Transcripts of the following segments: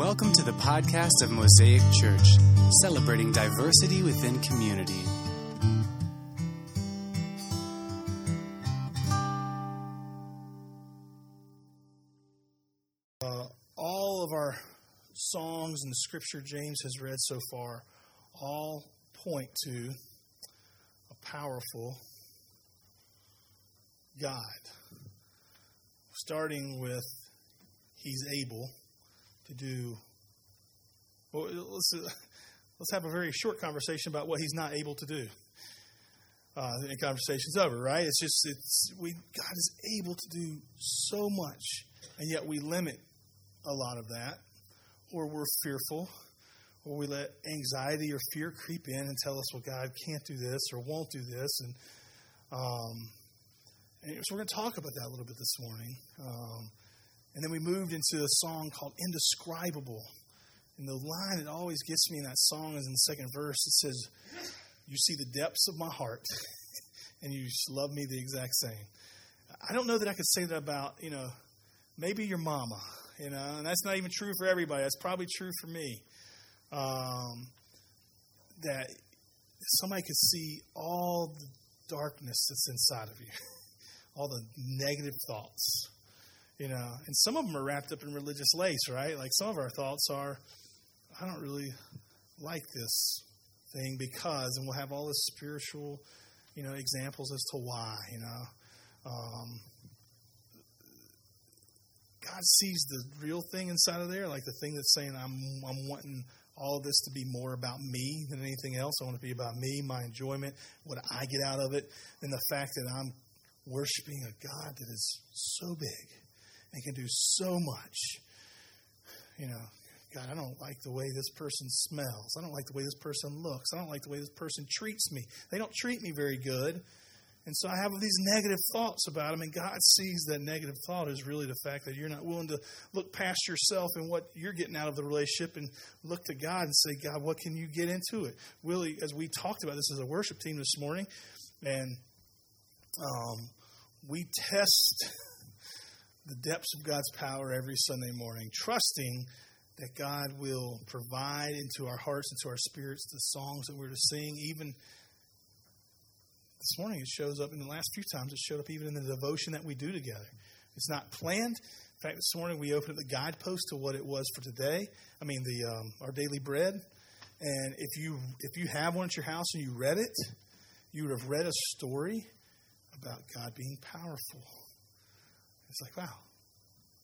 Welcome to the podcast of Mosaic Church, celebrating diversity within community. Uh, all of our songs and the scripture James has read so far all point to a powerful God. Starting with He's able to do. Well, let's let's have a very short conversation about what He's not able to do. Uh, the conversation's over, right? It's just it's we God is able to do so much, and yet we limit a lot of that, or we're fearful, or we let anxiety or fear creep in and tell us, well, God can't do this or won't do this. And, um, and so we're going to talk about that a little bit this morning. Um, and then we moved into a song called Indescribable. And the line that always gets me in that song is in the second verse. It says, You see the depths of my heart, and you love me the exact same. I don't know that I could say that about, you know, maybe your mama you know, and that's not even true for everybody. That's probably true for me. Um, that somebody could see all the darkness that's inside of you, all the negative thoughts, you know, and some of them are wrapped up in religious lace, right? Like some of our thoughts are, I don't really like this thing because, and we'll have all the spiritual, you know, examples as to why, you know. Um, God sees the real thing inside of there, like the thing that's saying, I'm, I'm wanting all of this to be more about me than anything else. I want it to be about me, my enjoyment, what I get out of it, and the fact that I'm worshiping a God that is so big and can do so much. You know, God, I don't like the way this person smells. I don't like the way this person looks. I don't like the way this person treats me. They don't treat me very good. And so I have these negative thoughts about him, and God sees that negative thought is really the fact that you're not willing to look past yourself and what you're getting out of the relationship and look to God and say, God, what can you get into it? Willie, as we talked about this as a worship team this morning, and um, we test the depths of God's power every Sunday morning, trusting that God will provide into our hearts, into our spirits, the songs that we're to sing, even this morning it shows up, in the last few times it showed up even in the devotion that we do together. It's not planned. In fact, this morning we opened up the guidepost to what it was for today. I mean, the um, our daily bread. And if you if you have one at your house and you read it, you would have read a story about God being powerful. It's like, wow,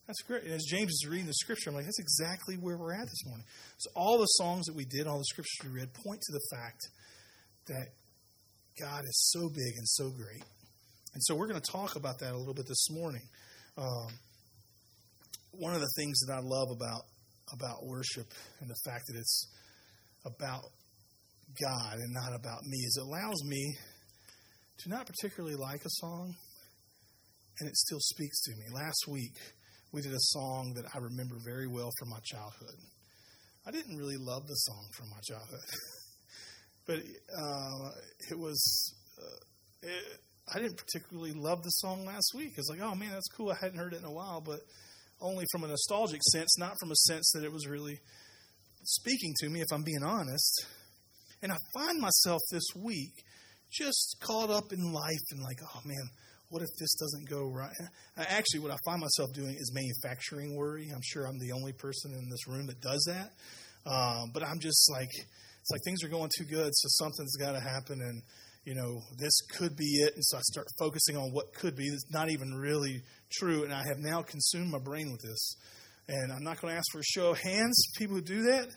that's great. And as James is reading the scripture, I'm like, that's exactly where we're at this morning. So all the songs that we did, all the scriptures we read, point to the fact that God is so big and so great. And so we're going to talk about that a little bit this morning. Um, one of the things that I love about about worship and the fact that it's about God and not about me is it allows me to not particularly like a song and it still speaks to me. Last week we did a song that I remember very well from my childhood. I didn't really love the song from my childhood. but uh, it was uh, it, I didn't particularly love the song last week. It's like, oh man, that's cool. I hadn't heard it in a while, but only from a nostalgic sense, not from a sense that it was really speaking to me. If I'm being honest, and I find myself this week just caught up in life and like, oh man, what if this doesn't go right? Actually, what I find myself doing is manufacturing worry. I'm sure I'm the only person in this room that does that. Um, but I'm just like, it's like things are going too good, so something's got to happen, and you know this could be it. And so I start focusing on what could be. It's not even really true, and I have now consumed my brain with this. And I'm not going to ask for a show of hands, people who do that,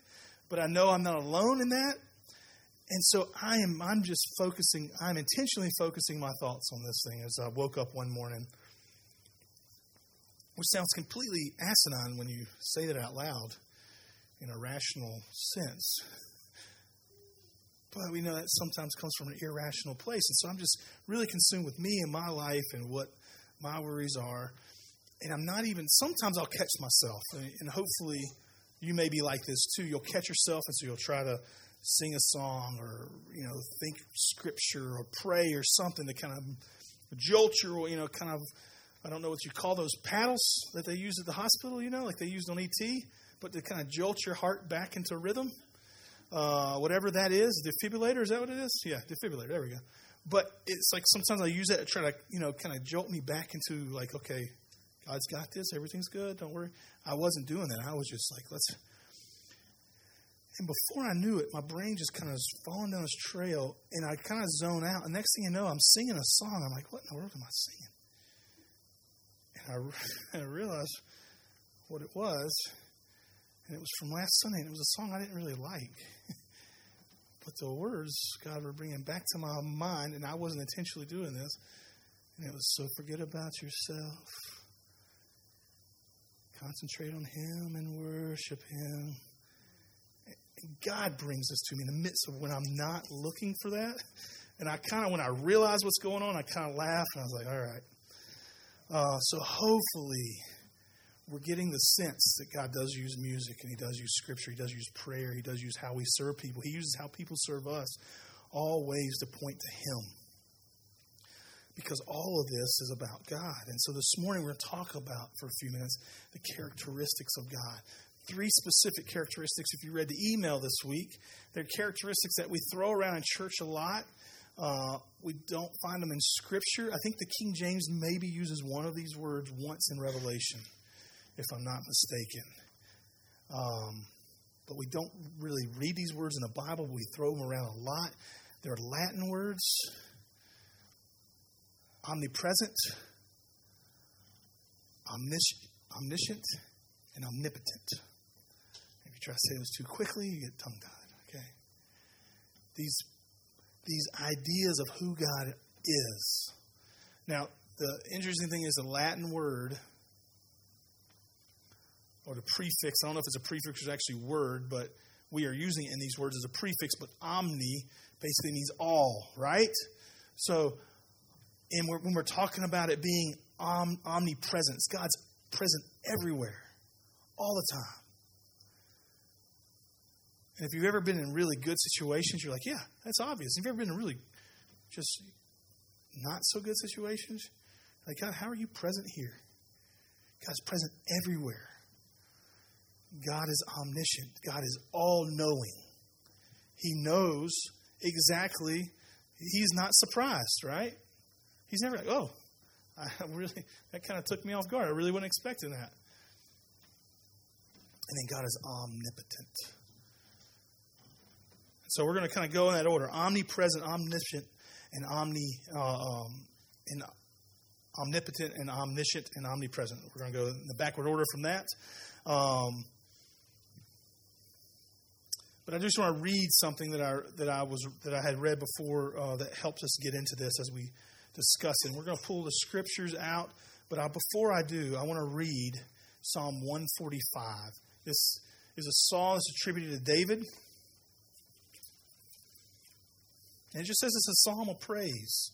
but I know I'm not alone in that. And so I am. I'm just focusing. I'm intentionally focusing my thoughts on this thing as I woke up one morning, which sounds completely asinine when you say that out loud in a rational sense. But we know that sometimes comes from an irrational place. And so I'm just really consumed with me and my life and what my worries are. And I'm not even, sometimes I'll catch myself. And hopefully you may be like this too. You'll catch yourself, and so you'll try to sing a song or, you know, think scripture or pray or something to kind of jolt your, you know, kind of, I don't know what you call those paddles that they use at the hospital, you know, like they used on ET. but to kind of jolt your heart back into rhythm. Uh, whatever that is, defibrillator, is that what it is? Yeah, defibrillator, there we go. But it's like sometimes I use that to try to, you know, kind of jolt me back into like, okay, God's got this, everything's good, don't worry. I wasn't doing that. I was just like, let's. And before I knew it, my brain just kind of was falling down this trail, and I kind of zone out. And next thing you know, I'm singing a song. I'm like, what in the world am I singing? And I, I realized what it was, and it was from last Sunday, and it was a song I didn't really like. but the words God were bringing back to my mind, and I wasn't intentionally doing this, and it was so forget about yourself, concentrate on Him and worship Him. God brings this to me in the midst of when I'm not looking for that. And I kind of, when I realize what's going on, I kind of laugh and I was like, all right. Uh, so hopefully, we're getting the sense that God does use music and He does use scripture, He does use prayer, He does use how we serve people, He uses how people serve us, all ways to point to Him. Because all of this is about God. And so this morning we're going to talk about, for a few minutes, the characteristics of God. Three specific characteristics, if you read the email this week, they're characteristics that we throw around in church a lot. Uh, we don't find them in Scripture. I think the King James maybe uses one of these words once in Revelation if I'm not mistaken. Um, but we don't really read these words in the Bible. We throw them around a lot. They're Latin words omnipresent, omniscient, omniscient and omnipotent. You try to say those too quickly, you get tongue tied. Okay? These, these ideas of who God is. Now, the interesting thing is the Latin word or the prefix. I don't know if it's a prefix or actually word, but we are using it in these words as a prefix. But omni basically means all, right? So, and we're, when we're talking about it being om, omnipresent, God's present everywhere, all the time. And if you've ever been in really good situations, you're like, yeah, that's obvious. If you've ever been in really just not so good situations, like, God, how are you present here? God's present everywhere. God is omniscient. God is all knowing. He knows exactly. He's not surprised, right? He's never like, oh, I really, that kind of took me off guard. I really wasn't expecting that. And then God is omnipotent. So we're going to kind of go in that order omnipresent, omniscient, and omni, uh, um, and omnipotent, and omniscient, and omnipresent. We're going to go in the backward order from that. Um, but I just want to read something that I that I was that I had read before uh, that helps us get into this as we discuss it. And we're going to pull the scriptures out, but I, before I do, I want to read Psalm 145. This is a psalm that's attributed to David. And it just says it's a psalm of praise.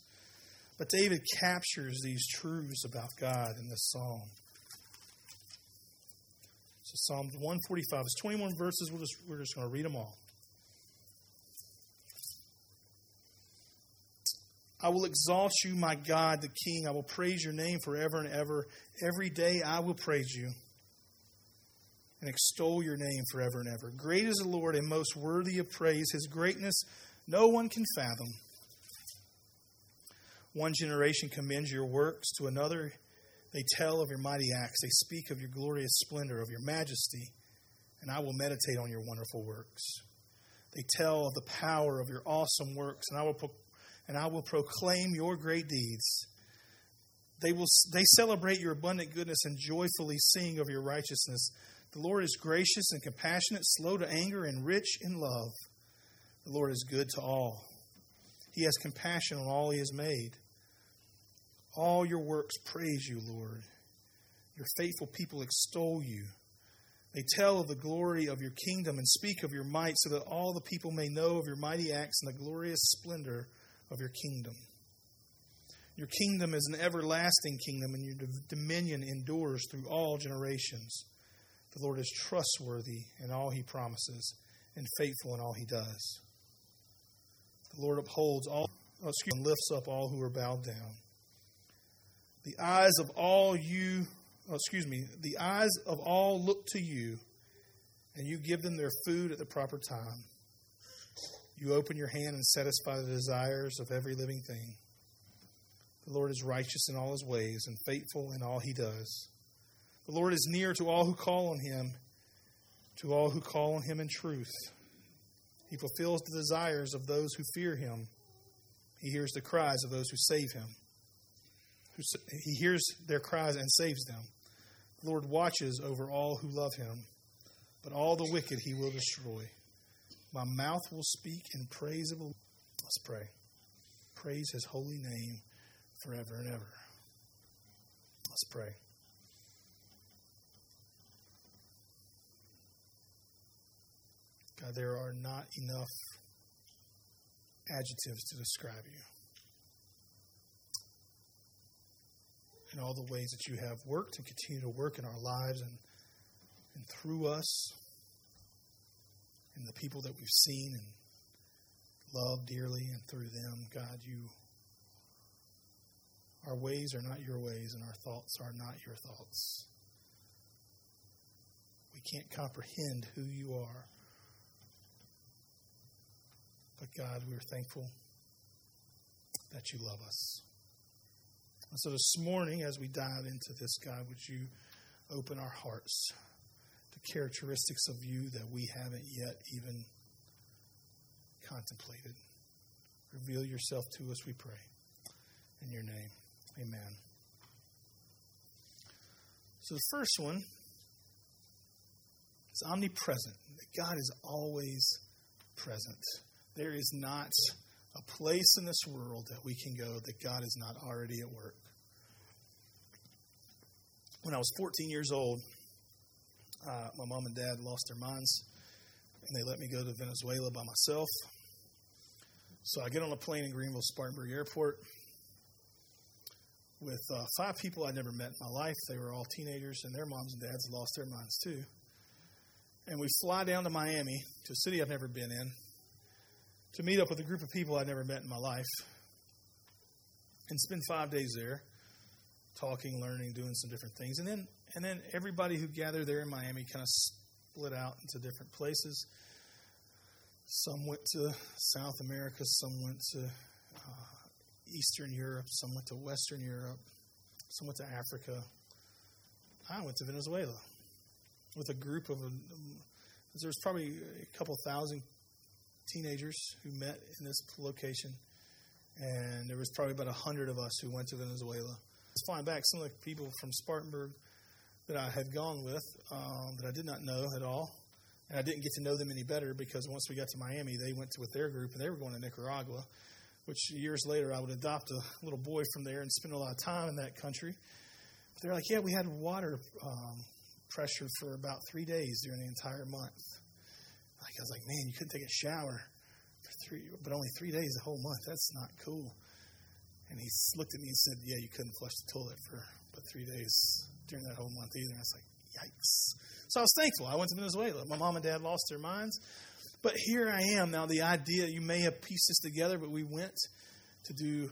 But David captures these truths about God in this psalm. So Psalm 145 is 21 verses. We're just, we're just going to read them all. I will exalt you, my God, the King. I will praise your name forever and ever. Every day I will praise you and extol your name forever and ever. Great is the Lord and most worthy of praise. His greatness no one can fathom. One generation commends your works to another. They tell of your mighty acts. They speak of your glorious splendor, of your majesty, and I will meditate on your wonderful works. They tell of the power of your awesome works, and I will, pro- and I will proclaim your great deeds. They, will, they celebrate your abundant goodness and joyfully sing of your righteousness. The Lord is gracious and compassionate, slow to anger, and rich in love. The Lord is good to all. He has compassion on all he has made. All your works praise you, Lord. Your faithful people extol you. They tell of the glory of your kingdom and speak of your might, so that all the people may know of your mighty acts and the glorious splendor of your kingdom. Your kingdom is an everlasting kingdom, and your dominion endures through all generations. The Lord is trustworthy in all he promises and faithful in all he does. The Lord upholds all, oh, excuse lifts up all who are bowed down. The eyes of all you, oh, excuse me, the eyes of all look to you, and you give them their food at the proper time. You open your hand and satisfy the desires of every living thing. The Lord is righteous in all his ways and faithful in all he does. The Lord is near to all who call on him, to all who call on him in truth. He fulfills the desires of those who fear him. He hears the cries of those who save him. He hears their cries and saves them. The Lord watches over all who love him, but all the wicked he will destroy. My mouth will speak in praise of the Lord. Let's pray. Praise his holy name forever and ever. Let's pray. God, there are not enough adjectives to describe you. In all the ways that you have worked and continue to work in our lives and, and through us, and the people that we've seen and loved dearly, and through them, God, you. Our ways are not your ways, and our thoughts are not your thoughts. We can't comprehend who you are but God, we're thankful that you love us. And so this morning, as we dive into this, God, would you open our hearts to characteristics of you that we haven't yet even contemplated? Reveal yourself to us, we pray. In your name, amen. So the first one is omnipresent. God is always present. There is not a place in this world that we can go that God is not already at work. When I was 14 years old, uh, my mom and dad lost their minds and they let me go to Venezuela by myself. So I get on a plane in Greenville Spartanburg Airport with uh, five people I'd never met in my life. They were all teenagers, and their moms and dads lost their minds too. And we fly down to Miami, to a city I've never been in, to meet up with a group of people I'd never met in my life and spend five days there talking, learning, doing some different things. And then and then everybody who gathered there in Miami kind of split out into different places. Some went to South America, some went to uh, Eastern Europe, some went to Western Europe, some went to Africa. I went to Venezuela with a group of, um, there was probably a couple thousand teenagers who met in this location, and there was probably about hundred of us who went to Venezuela. I was flying back. Some of the people from Spartanburg that I had gone with um, that I did not know at all, and I didn't get to know them any better because once we got to Miami, they went to, with their group and they were going to Nicaragua, which years later I would adopt a little boy from there and spend a lot of time in that country. They're like, yeah, we had water um, pressure for about three days during the entire month. I was like, man, you couldn't take a shower for three, but only three days a whole month. That's not cool. And he looked at me and said, yeah, you couldn't flush the toilet for but three days during that whole month either. And I was like, yikes. So I was thankful. I went to Venezuela. My mom and dad lost their minds. But here I am now. The idea, you may have pieced this together, but we went to do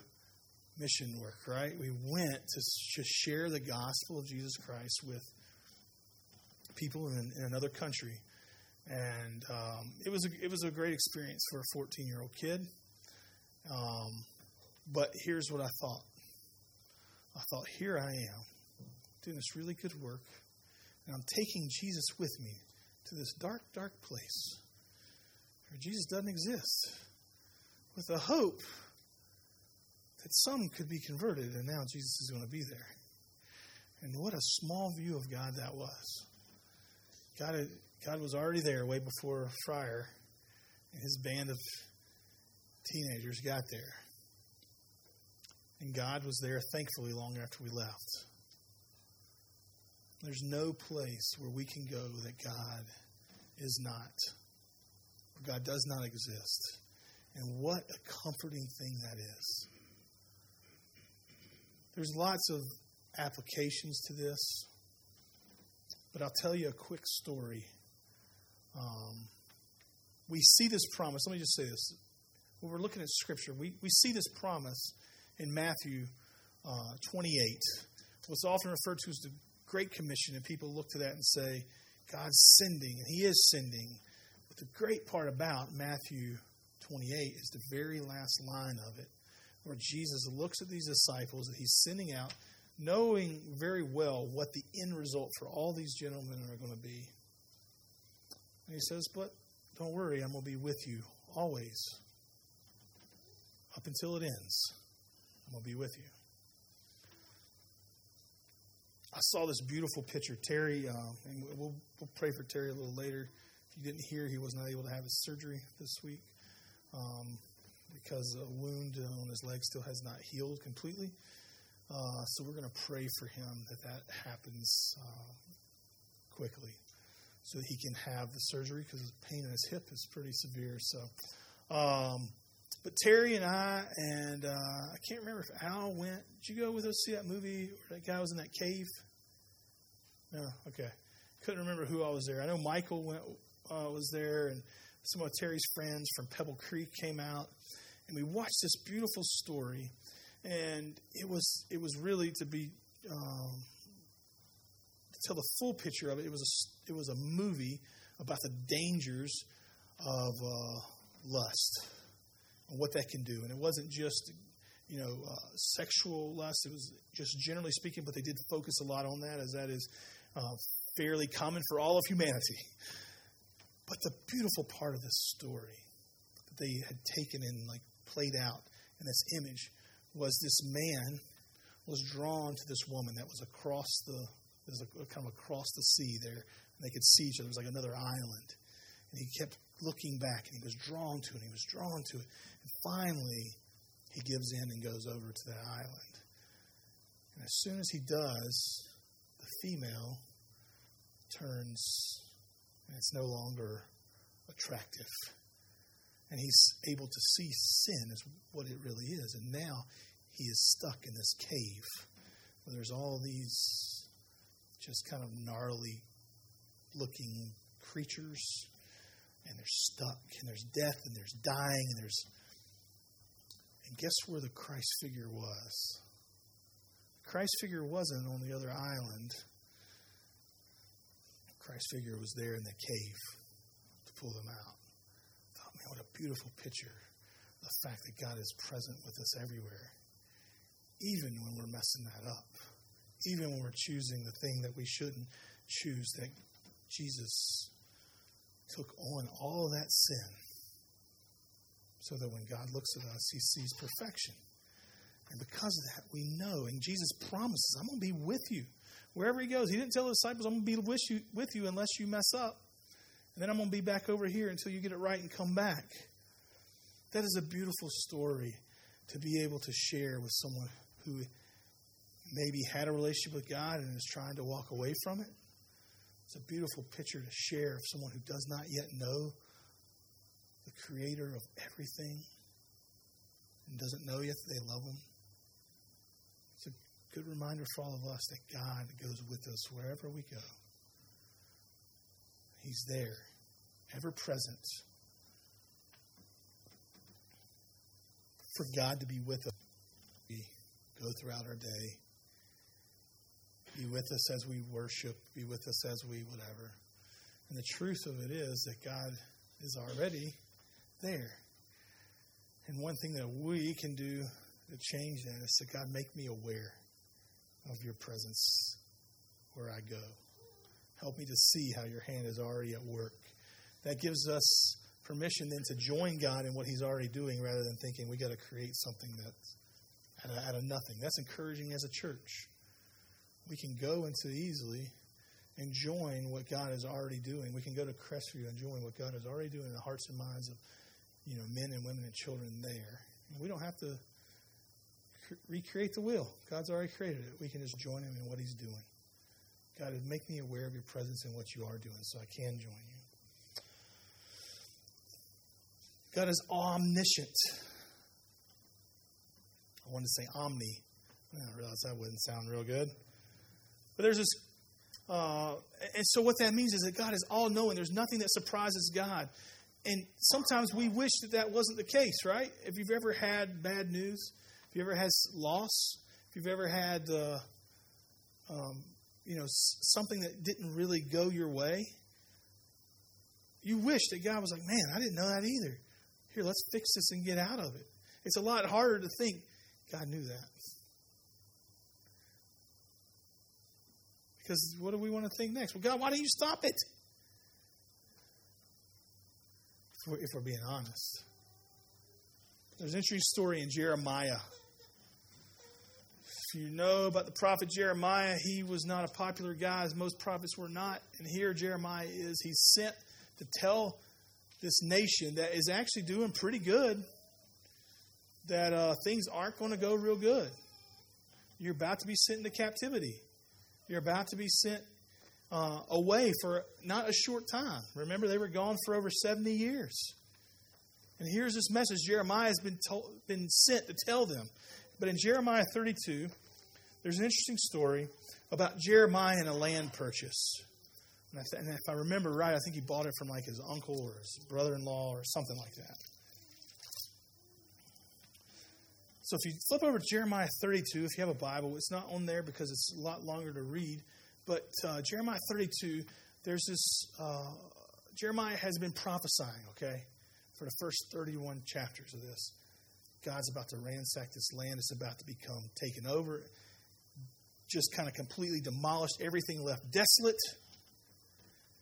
mission work, right? We went to just share the gospel of Jesus Christ with people in, in another country and um, it was a, it was a great experience for a 14 year old kid. Um, but here's what I thought. I thought, here I am doing this really good work, and I'm taking Jesus with me to this dark, dark place where Jesus doesn't exist, with the hope that some could be converted, and now Jesus is going to be there. And what a small view of God that was. God God was already there way before Friar and his band of teenagers got there. And God was there, thankfully, long after we left. There's no place where we can go that God is not, where God does not exist. And what a comforting thing that is. There's lots of applications to this, but I'll tell you a quick story um, we see this promise. Let me just say this. When we're looking at Scripture, we, we see this promise in Matthew uh, 28. What's often referred to as the Great Commission, and people look to that and say, God's sending, and He is sending. But the great part about Matthew 28 is the very last line of it, where Jesus looks at these disciples that He's sending out, knowing very well what the end result for all these gentlemen are going to be. And He says, But don't worry, I'm going to be with you always, up until it ends. I'm going to be with you. I saw this beautiful picture. Terry, uh, and we'll, we'll pray for Terry a little later. If you didn't hear, he was not able to have his surgery this week um, because a wound on his leg still has not healed completely. Uh, so we're going to pray for him that that happens uh, quickly so he can have the surgery because his pain in his hip is pretty severe. So, um, but Terry and I, and uh, I can't remember if Al went. Did you go with us see that movie where that guy was in that cave? No, okay. Couldn't remember who I was there. I know Michael went, uh, was there, and some of Terry's friends from Pebble Creek came out, and we watched this beautiful story. And it was it was really to be um, to tell the full picture of it. It was a it was a movie about the dangers of uh, lust and what that can do. And it wasn't just, you know, uh, sexual lust. It was just generally speaking, but they did focus a lot on that, as that is uh, fairly common for all of humanity. But the beautiful part of this story that they had taken and like played out in this image was this man was drawn to this woman that was across the was a, kind of across the sea there, they could see each other. It was like another island, and he kept looking back, and he was drawn to it. And he was drawn to it, and finally, he gives in and goes over to that island. And as soon as he does, the female turns and it's no longer attractive. And he's able to see sin as what it really is. And now he is stuck in this cave where there's all these just kind of gnarly looking creatures. And they're stuck. And there's death and there's dying and there's. And guess where the Christ figure was? The Christ figure wasn't on the other island. Christ figure was there in the cave to pull them out. Thought, man, what a beautiful picture. The fact that God is present with us everywhere, even when we're messing that up, even when we're choosing the thing that we shouldn't choose, that Jesus took on all that sin so that when God looks at us, he sees perfection. And because of that, we know, and Jesus promises, I'm going to be with you wherever he goes. He didn't tell the disciples, I'm going to be with you, with you unless you mess up. And then I'm going to be back over here until you get it right and come back. That is a beautiful story to be able to share with someone who maybe had a relationship with God and is trying to walk away from it. It's a beautiful picture to share of someone who does not yet know the creator of everything and doesn't know yet that they love him It's a good reminder for all of us that God goes with us wherever we go. He's there, ever present. For God to be with us, we go throughout our day. Be with us as we worship. Be with us as we whatever. And the truth of it is that God is already there. And one thing that we can do to change that is to God make me aware of your presence where I go. Help me to see how your hand is already at work. That gives us permission then to join God in what He's already doing rather than thinking we got to create something that's out of, out of nothing. That's encouraging as a church. We can go into easily and join what God is already doing. We can go to Crestview and join what God is already doing in the hearts and minds of you know men and women and children there. And we don't have to recreate the wheel. God's already created it. We can just join Him in what He's doing. God, make me aware of your presence and what you are doing so I can join you. God is omniscient. I wanted to say omni. I realized that wouldn't sound real good. But there's this, uh, and so what that means is that God is all knowing. There's nothing that surprises God. And sometimes we wish that that wasn't the case, right? If you've ever had bad news, if you ever had loss, if you've ever had uh, um, you know, something that didn't really go your way, you wish that God was like, man, I didn't know that either. Here, let's fix this and get out of it. It's a lot harder to think God knew that. Because what do we want to think next? Well, God, why don't you stop it? If we're, if we're being honest. There's an interesting story in Jeremiah. If you know about the prophet Jeremiah, he was not a popular guy, as most prophets were not. And here Jeremiah is. He's sent to tell this nation that is actually doing pretty good that uh, things aren't going to go real good. You're about to be sent into captivity. You're about to be sent uh, away for not a short time. Remember, they were gone for over 70 years. And here's this message Jeremiah has been, told, been sent to tell them. But in Jeremiah 32, there's an interesting story about Jeremiah and a land purchase. And, I and if I remember right, I think he bought it from like his uncle or his brother in law or something like that. So if you flip over to Jeremiah 32, if you have a Bible, it's not on there because it's a lot longer to read. But uh, Jeremiah 32, there's this, uh, Jeremiah has been prophesying, okay, for the first 31 chapters of this. God's about to ransack this land. It's about to become taken over, just kind of completely demolished, everything left desolate.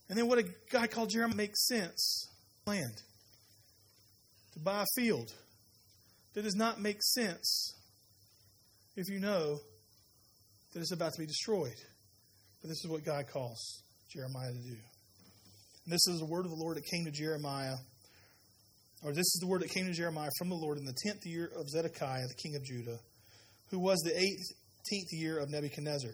And then what a guy called Jeremiah makes sense land, to buy a field that does not make sense if you know that it's about to be destroyed. But this is what God calls Jeremiah to do. And this is the word of the Lord that came to Jeremiah, or this is the word that came to Jeremiah from the Lord in the tenth year of Zedekiah, the king of Judah, who was the eighteenth year of Nebuchadnezzar.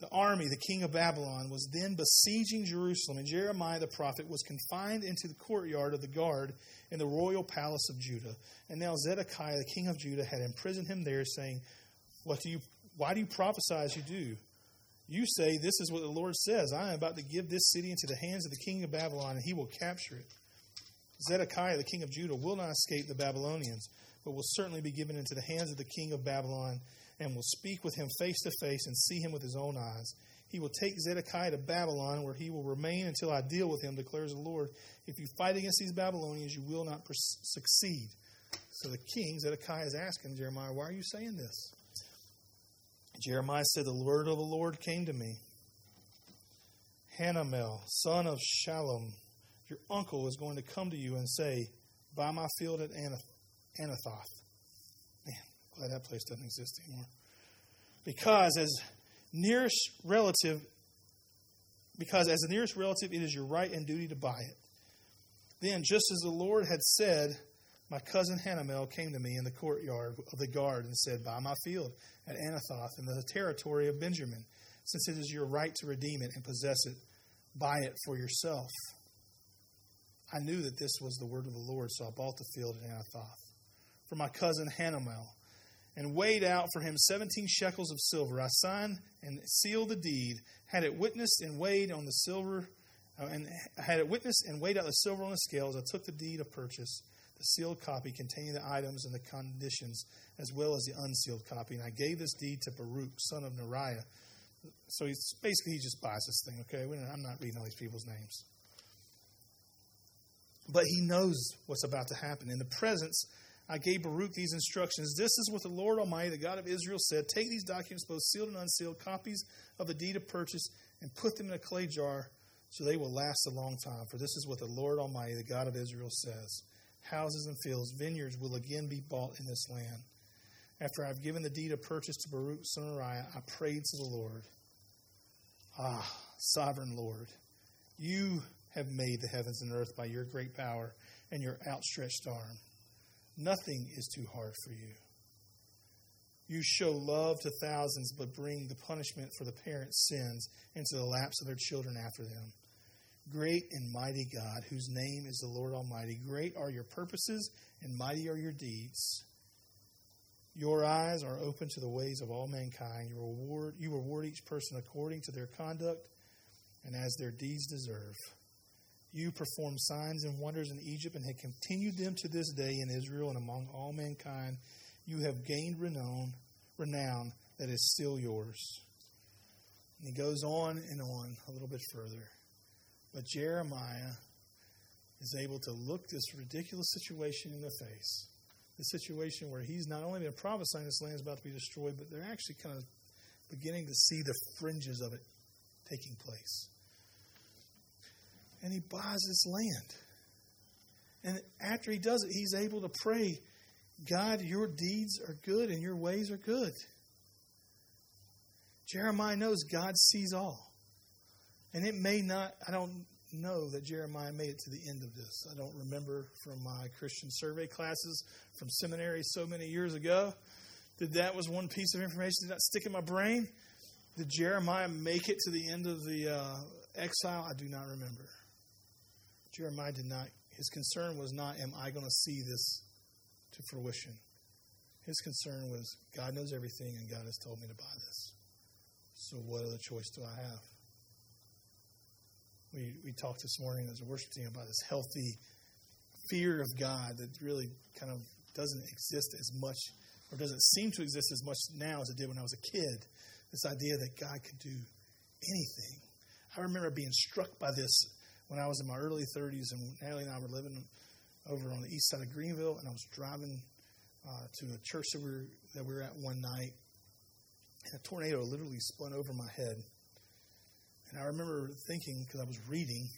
The army, the king of Babylon, was then besieging Jerusalem, and Jeremiah the prophet was confined into the courtyard of the guard in the royal palace of Judah. And now Zedekiah, the king of Judah, had imprisoned him there, saying, What do you why do you prophesy as you do? You say, This is what the Lord says. I am about to give this city into the hands of the king of Babylon, and he will capture it. Zedekiah, the king of Judah, will not escape the Babylonians, but will certainly be given into the hands of the king of Babylon and will speak with him face to face and see him with his own eyes. He will take Zedekiah to Babylon, where he will remain until I deal with him, declares the Lord. If you fight against these Babylonians, you will not succeed. So the king, Zedekiah, is asking Jeremiah, Why are you saying this? Jeremiah said, The word of the Lord came to me. Hanamel, son of Shallum, your uncle is going to come to you and say, Buy my field at Anathoth glad that place doesn't exist anymore. Because as nearest relative, because as the nearest relative, it is your right and duty to buy it. Then, just as the Lord had said, my cousin Hanamel came to me in the courtyard of the guard and said, Buy my field at Anathoth in the territory of Benjamin, since it is your right to redeem it and possess it. Buy it for yourself. I knew that this was the word of the Lord, so I bought the field at Anathoth for my cousin Hanamel and weighed out for him seventeen shekels of silver. I signed and sealed the deed, had it witnessed and weighed on the silver, uh, and had it witnessed and weighed out the silver on the scales. I took the deed of purchase, the sealed copy containing the items and the conditions, as well as the unsealed copy, and I gave this deed to Baruch, son of Neriah. So he's basically he just buys this thing. Okay, I'm not reading all these people's names, but he knows what's about to happen in the presence I gave Baruch these instructions. This is what the Lord Almighty, the God of Israel, said Take these documents, both sealed and unsealed, copies of the deed of purchase, and put them in a clay jar so they will last a long time. For this is what the Lord Almighty, the God of Israel, says Houses and fields, vineyards will again be bought in this land. After I've given the deed of purchase to Baruch, son of Uriah, I prayed to the Lord. Ah, sovereign Lord, you have made the heavens and earth by your great power and your outstretched arm. Nothing is too hard for you. You show love to thousands, but bring the punishment for the parents' sins into the laps of their children after them. Great and mighty God, whose name is the Lord Almighty, great are your purposes and mighty are your deeds. Your eyes are open to the ways of all mankind. You reward, you reward each person according to their conduct and as their deeds deserve. You performed signs and wonders in Egypt and have continued them to this day in Israel and among all mankind. You have gained renown, renown that is still yours. And he goes on and on a little bit further. But Jeremiah is able to look this ridiculous situation in the face. The situation where he's not only been prophesying this land is about to be destroyed, but they're actually kind of beginning to see the fringes of it taking place. And he buys this land. And after he does it, he's able to pray, God, your deeds are good and your ways are good. Jeremiah knows God sees all. And it may not, I don't know that Jeremiah made it to the end of this. I don't remember from my Christian survey classes from seminary so many years ago that that was one piece of information that did not stick in my brain. Did Jeremiah make it to the end of the uh, exile? I do not remember. Jeremiah did not, his concern was not, am I going to see this to fruition? His concern was, God knows everything and God has told me to buy this. So what other choice do I have? We, we talked this morning as a worship team about this healthy fear of God that really kind of doesn't exist as much or doesn't seem to exist as much now as it did when I was a kid. This idea that God could do anything. I remember being struck by this when I was in my early 30s, and Natalie and I were living over on the east side of Greenville, and I was driving uh, to a church that we, were, that we were at one night, and a tornado literally spun over my head. And I remember thinking, because I was reading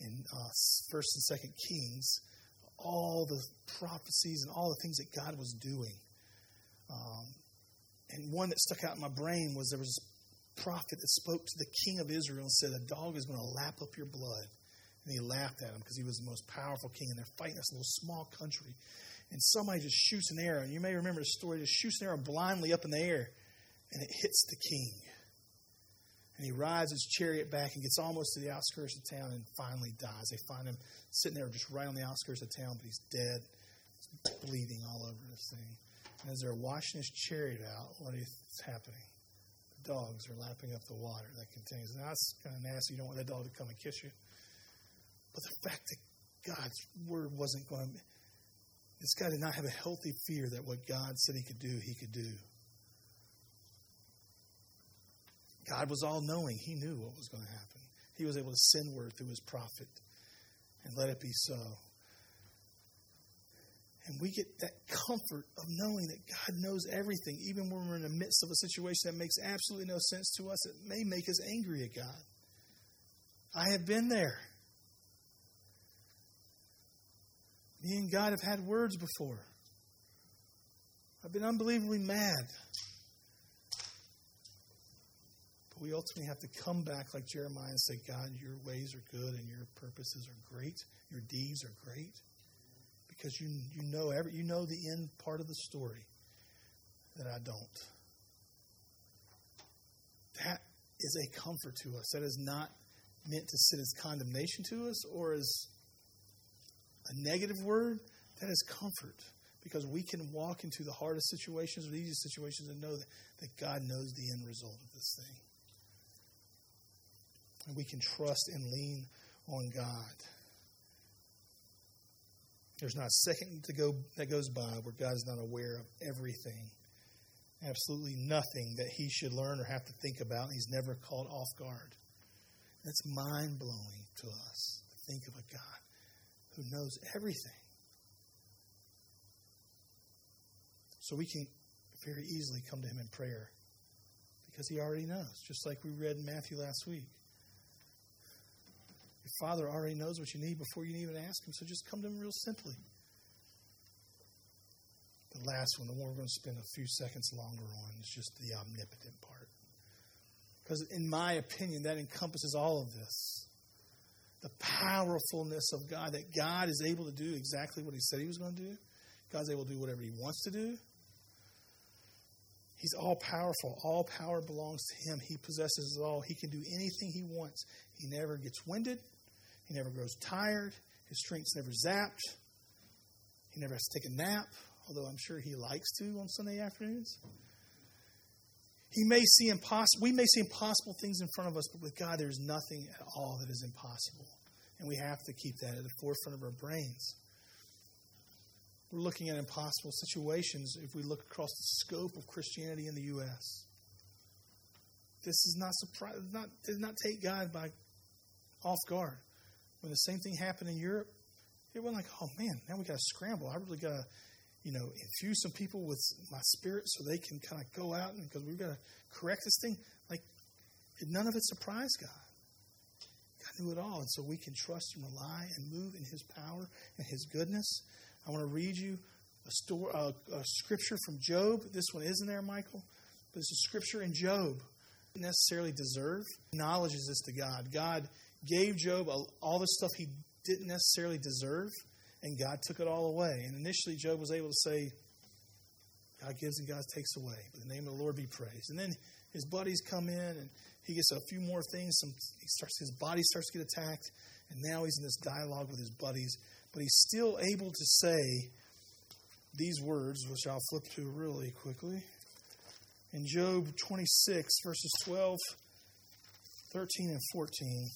in uh, First and Second Kings, all the prophecies and all the things that God was doing. Um, and one that stuck out in my brain was there was prophet that spoke to the king of Israel and said, A dog is going to lap up your blood. And he laughed at him because he was the most powerful king, and they're fighting this little small country. And somebody just shoots an arrow, and you may remember the story, just shoots an arrow blindly up in the air, and it hits the king. And he rides his chariot back and gets almost to the outskirts of town and finally dies. They find him sitting there just right on the outskirts of town, but he's dead. He's bleeding all over this thing. And as they're washing his chariot out, what is happening? Dogs are lapping up the water that contains. Now, that's kind of nasty. You don't want that dog to come and kiss you. But the fact that God's word wasn't going to. This guy did not have a healthy fear that what God said he could do, he could do. God was all knowing. He knew what was going to happen. He was able to send word through his prophet and let it be so. And we get that comfort of knowing that God knows everything, even when we're in the midst of a situation that makes absolutely no sense to us. It may make us angry at God. I have been there. Me and God have had words before. I've been unbelievably mad. But we ultimately have to come back like Jeremiah and say, God, your ways are good and your purposes are great. Your deeds are great. Because you, you know every you know the end part of the story that I don't. That is a comfort to us. That is not meant to sit as condemnation to us or as a negative word. That is comfort because we can walk into the hardest situations or the easiest situations and know that, that God knows the end result of this thing. And we can trust and lean on God. There's not a second to go that goes by where God is not aware of everything. Absolutely nothing that he should learn or have to think about. He's never caught off guard. That's mind blowing to us to think of a God who knows everything. So we can very easily come to him in prayer because he already knows, just like we read in Matthew last week. Father already knows what you need before you even ask Him, so just come to Him real simply. The last one, the one we're going to spend a few seconds longer on, is just the omnipotent part. Because, in my opinion, that encompasses all of this. The powerfulness of God, that God is able to do exactly what He said He was going to do. God's able to do whatever He wants to do. He's all powerful. All power belongs to Him. He possesses it all. He can do anything He wants. He never gets winded. He never grows tired. His strength's never zapped. He never has to take a nap, although I'm sure he likes to on Sunday afternoons. He may see impossible, we may see impossible things in front of us, but with God, there's nothing at all that is impossible. And we have to keep that at the forefront of our brains. We're looking at impossible situations if we look across the scope of Christianity in the U.S. this is not surprise. Not did not take God by off guard. When the same thing happened in Europe, it wasn't like, oh man, now we got to scramble. I really got to, you know, infuse some people with my spirit so they can kind of go out and because we've got to correct this thing. Like, none of it surprised God. God knew it all, and so we can trust and rely and move in His power and His goodness. I want to read you a, story, a, a scripture from Job. This one isn't there, Michael, but it's a scripture in Job. Necessarily deserve acknowledges this to God. God gave Job all the stuff he didn't necessarily deserve, and God took it all away. And initially, Job was able to say, God gives and God takes away. But the name of the Lord be praised. And then his buddies come in, and he gets a few more things. Some, he starts, his body starts to get attacked, and now he's in this dialogue with his buddies. But he's still able to say these words, which I'll flip to really quickly. In Job 26, verses 12, 13, and 14.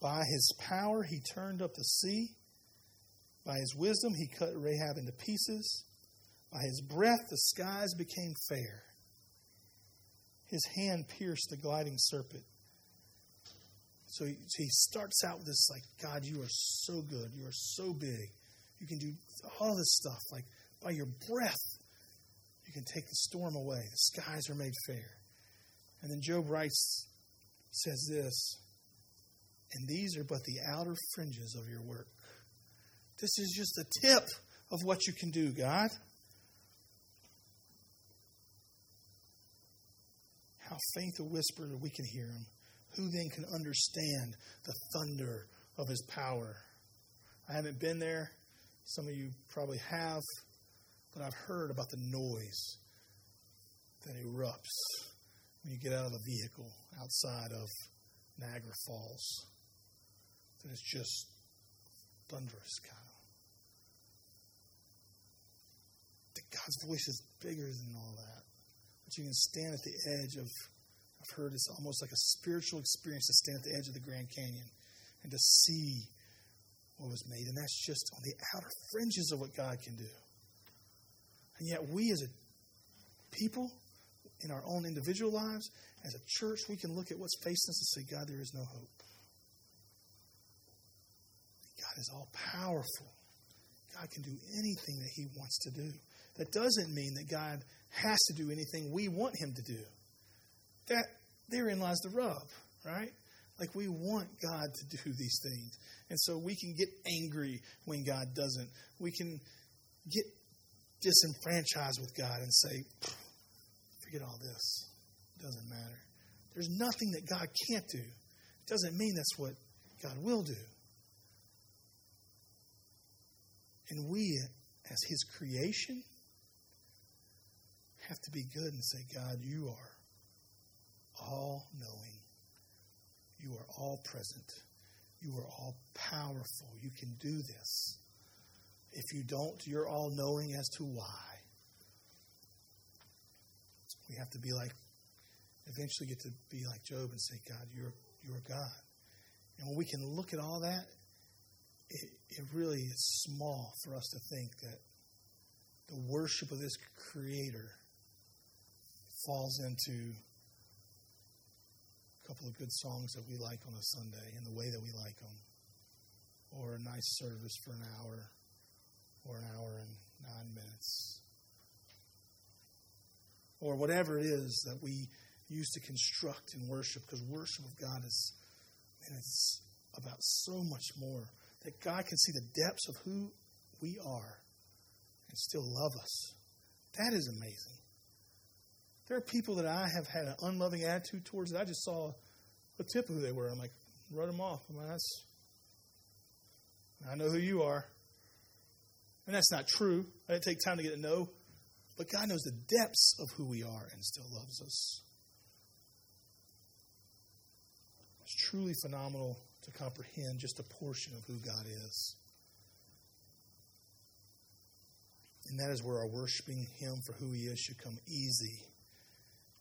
By his power he turned up the sea. By his wisdom he cut Rahab into pieces. By his breath the skies became fair. His hand pierced the gliding serpent. So he, so he starts out with this like, God, you are so good. You are so big. You can do all this stuff. Like, by your breath, you can take the storm away. The skies are made fair. And then Job writes, says this and these are but the outer fringes of your work. This is just a tip of what you can do, God. How faint a whisper that we can hear him. Who then can understand the thunder of his power? I haven't been there. Some of you probably have, but I've heard about the noise that erupts when you get out of a vehicle outside of Niagara Falls and it's just thunderous kind. God's voice is bigger than all that. But you can stand at the edge of, I've heard it's almost like a spiritual experience to stand at the edge of the Grand Canyon and to see what was made. And that's just on the outer fringes of what God can do. And yet, we as a people, in our own individual lives, as a church, we can look at what's facing us and say, God, there is no hope. God is all powerful. God can do anything that He wants to do. That doesn't mean that God has to do anything we want Him to do. That therein lies the rub, right? Like we want God to do these things. And so we can get angry when God doesn't. We can get disenfranchised with God and say, forget all this. It doesn't matter. There's nothing that God can't do. It doesn't mean that's what God will do. And we, as His creation, have to be good and say, God, you are all knowing. You are all present. You are all powerful. You can do this. If you don't, you're all knowing as to why. We have to be like, eventually get to be like Job and say, God, you're, you're God. And when we can look at all that it, it really is small for us to think that the worship of this Creator falls into a couple of good songs that we like on a Sunday in the way that we like them, or a nice service for an hour, or an hour and nine minutes, or whatever it is that we use to construct and worship, because worship of God is, man, it's about so much more that God can see the depths of who we are and still love us. That is amazing. There are people that I have had an unloving attitude towards that I just saw a tip of who they were. I'm like, wrote them off. I'm like, that's, I know who you are. And that's not true. I didn't take time to get to know. But God knows the depths of who we are and still loves us. It's truly phenomenal to comprehend just a portion of who God is. And that is where our worshiping Him for who He is should come easy.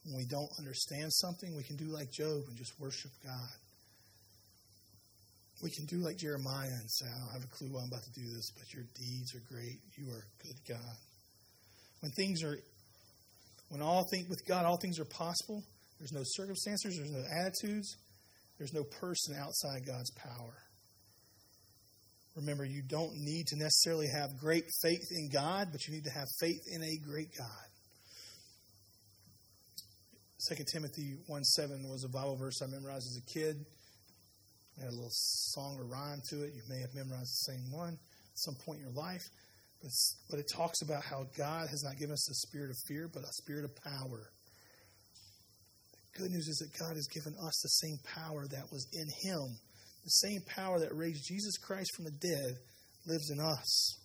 When we don't understand something, we can do like Job and just worship God. We can do like Jeremiah and say, I don't have a clue why I'm about to do this, but your deeds are great. You are a good God. When things are When all think with God, all things are possible. There's no circumstances, there's no attitudes, there's no person outside God's power. Remember, you don't need to necessarily have great faith in God, but you need to have faith in a great God. 2 Timothy 1 7 was a Bible verse I memorized as a kid. It had a little song or rhyme to it. You may have memorized the same one at some point in your life. But, but it talks about how God has not given us a spirit of fear, but a spirit of power. Good news is that God has given us the same power that was in Him the same power that raised Jesus Christ from the dead lives in us.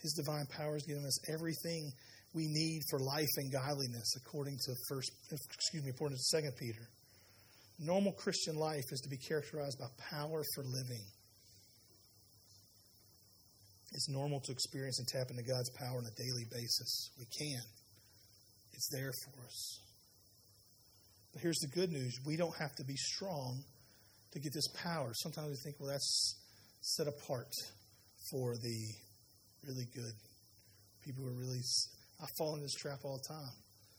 His divine power has given us everything we need for life and godliness, according to first, excuse me, according to Second Peter. Normal Christian life is to be characterized by power for living. It's normal to experience and tap into God's power on a daily basis. We can. It's there for us. But here's the good news we don't have to be strong to get this power. Sometimes we think, well, that's set apart for the really good people who are really. I fall in this trap all the time.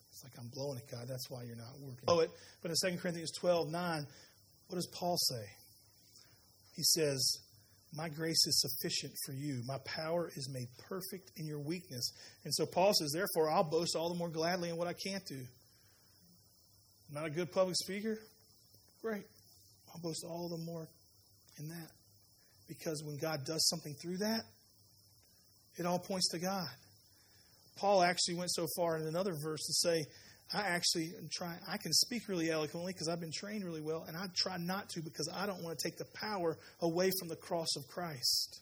It's like I'm blowing it, God. That's why you're not working. Blow it. But in 2 Corinthians 12 9, what does Paul say? He says, My grace is sufficient for you. My power is made perfect in your weakness. And so Paul says, Therefore, I'll boast all the more gladly in what I can't do. Not a good public speaker? Great. I'll boast all the more in that. Because when God does something through that, it all points to God. Paul actually went so far in another verse to say, I actually try I can speak really eloquently because I've been trained really well, and I try not to because I don't want to take the power away from the cross of Christ.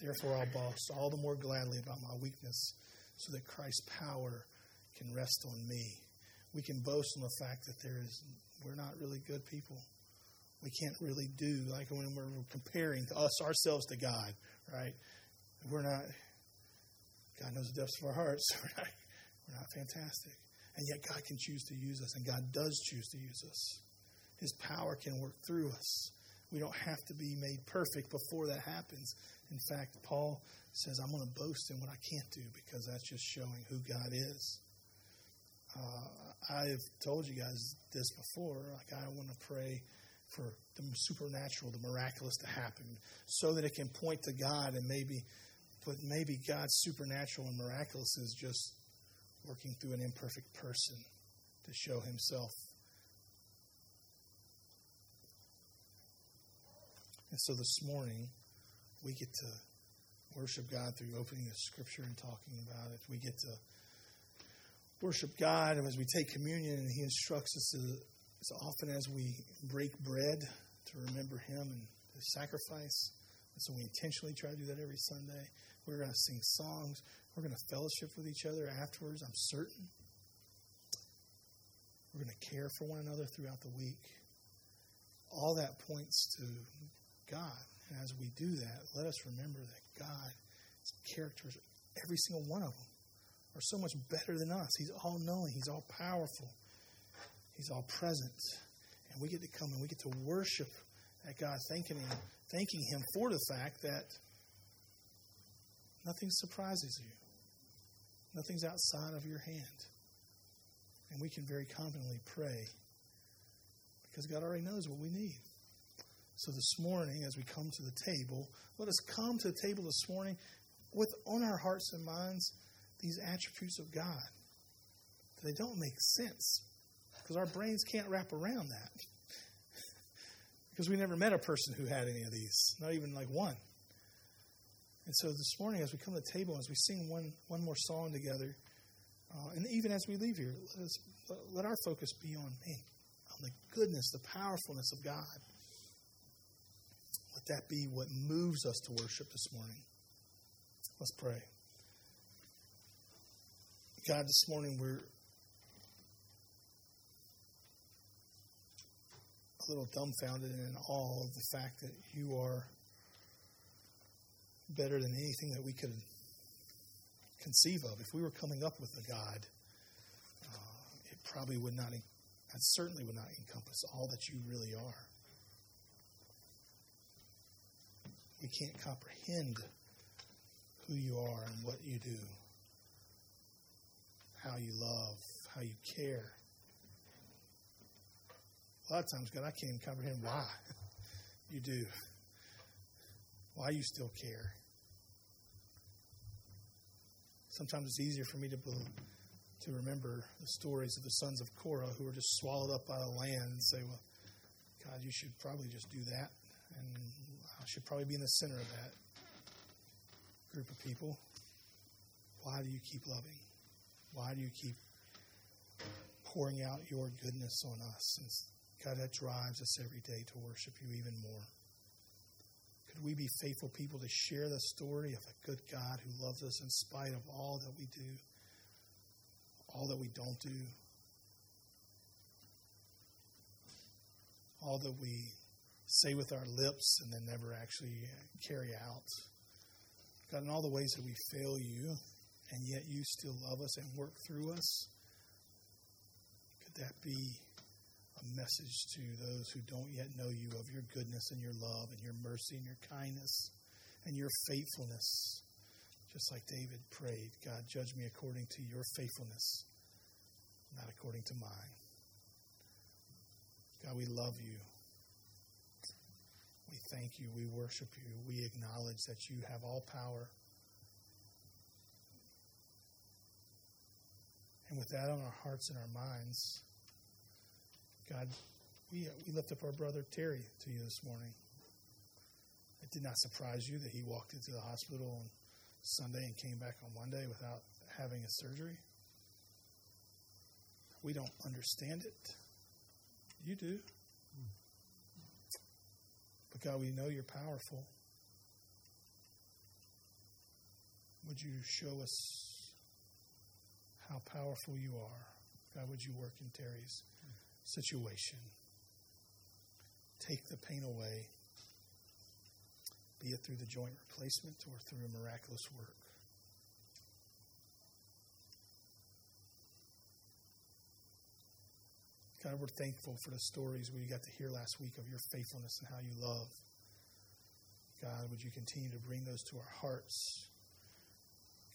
Therefore I'll boast all the more gladly about my weakness, so that Christ's power can rest on me. We can boast on the fact that there is we're not really good people. We can't really do like when we're comparing us ourselves to God, right? We're not. God knows the depths of our hearts. We're not, we're not fantastic, and yet God can choose to use us, and God does choose to use us. His power can work through us. We don't have to be made perfect before that happens. In fact, Paul says, I'm going to boast in what I can't do because that's just showing who God is. Uh, I've told you guys this before. Like, I want to pray for the supernatural, the miraculous to happen so that it can point to God and maybe, but maybe God's supernatural and miraculous is just working through an imperfect person to show himself. And so this morning, we get to worship God through opening the scripture and talking about it. We get to worship God and as we take communion, and He instructs us to, as often as we break bread to remember Him and His sacrifice. And so we intentionally try to do that every Sunday. We're going to sing songs. We're going to fellowship with each other afterwards, I'm certain. We're going to care for one another throughout the week. All that points to God. And as we do that, let us remember that God's characters, every single one of them, are so much better than us. He's all knowing, He's all powerful, He's all present. And we get to come and we get to worship at God, thanking Him, thanking Him for the fact that nothing surprises you, nothing's outside of your hand. And we can very confidently pray because God already knows what we need. So this morning, as we come to the table, let us come to the table this morning with on our hearts and minds these attributes of God. They don't make sense because our brains can't wrap around that. because we never met a person who had any of these, not even like one. And so this morning, as we come to the table, as we sing one, one more song together, uh, and even as we leave here, let, us, let our focus be on me, on the goodness, the powerfulness of God. Let that be what moves us to worship this morning. Let's pray. God, this morning we're a little dumbfounded and in awe of the fact that you are better than anything that we could conceive of. If we were coming up with a God, uh, it probably would not, it certainly would not encompass all that you really are. We can't comprehend who you are and what you do. How you love, how you care. A lot of times, God, I can't even comprehend why you do, why you still care. Sometimes it's easier for me to to remember the stories of the sons of Korah who were just swallowed up by the land and say, "Well, God, you should probably just do that, and I should probably be in the center of that group of people." Why do you keep loving? Why do you keep pouring out your goodness on us? And God, that drives us every day to worship you even more. Could we be faithful people to share the story of a good God who loves us in spite of all that we do, all that we don't do, all that we say with our lips and then never actually carry out? God, in all the ways that we fail you, and yet you still love us and work through us, could that be a message to those who don't yet know you of your goodness and your love and your mercy and your kindness and your faithfulness. Just like David prayed, God, judge me according to your faithfulness, not according to mine. God, we love you. We thank you. We worship you. We acknowledge that you have all power. And with that on our hearts and our minds, God, we, uh, we lift up our brother Terry to you this morning. It did not surprise you that he walked into the hospital on Sunday and came back on Monday without having a surgery. We don't understand it. You do. But God, we know you're powerful. Would you show us how powerful you are? God, would you work in Terry's situation. Take the pain away, be it through the joint replacement or through a miraculous work. God, we're thankful for the stories we got to hear last week of your faithfulness and how you love. God, would you continue to bring those to our hearts?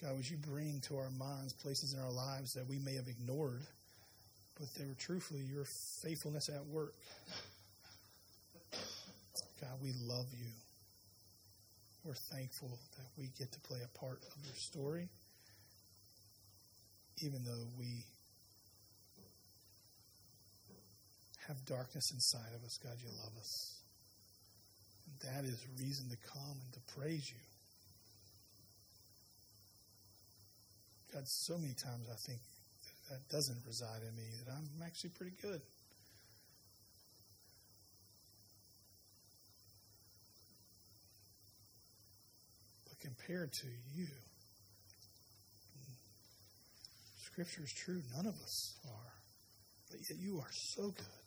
God, would you bring to our minds places in our lives that we may have ignored? but they were truthfully your faithfulness at work. God, we love you. We're thankful that we get to play a part of your story, even though we have darkness inside of us. God, you love us. And that is reason to come and to praise you. God, so many times I think that doesn't reside in me, that I'm actually pretty good. But compared to you, Scripture is true. None of us are. But yet you are so good.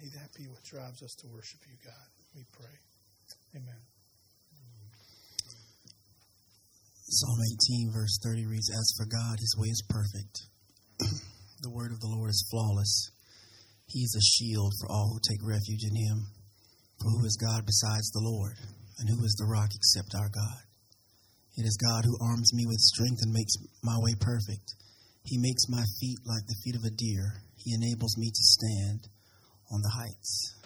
May that be what drives us to worship you, God. We pray. Amen. Psalm 18, verse 30 reads As for God, his way is perfect. the word of the Lord is flawless. He is a shield for all who take refuge in him. For who is God besides the Lord? And who is the rock except our God? It is God who arms me with strength and makes my way perfect. He makes my feet like the feet of a deer. He enables me to stand on the heights.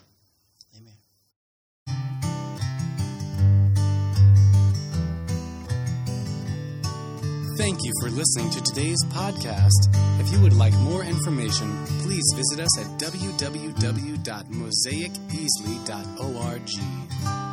Thank you for listening to today's podcast. If you would like more information, please visit us at www.mosaicbeasley.org.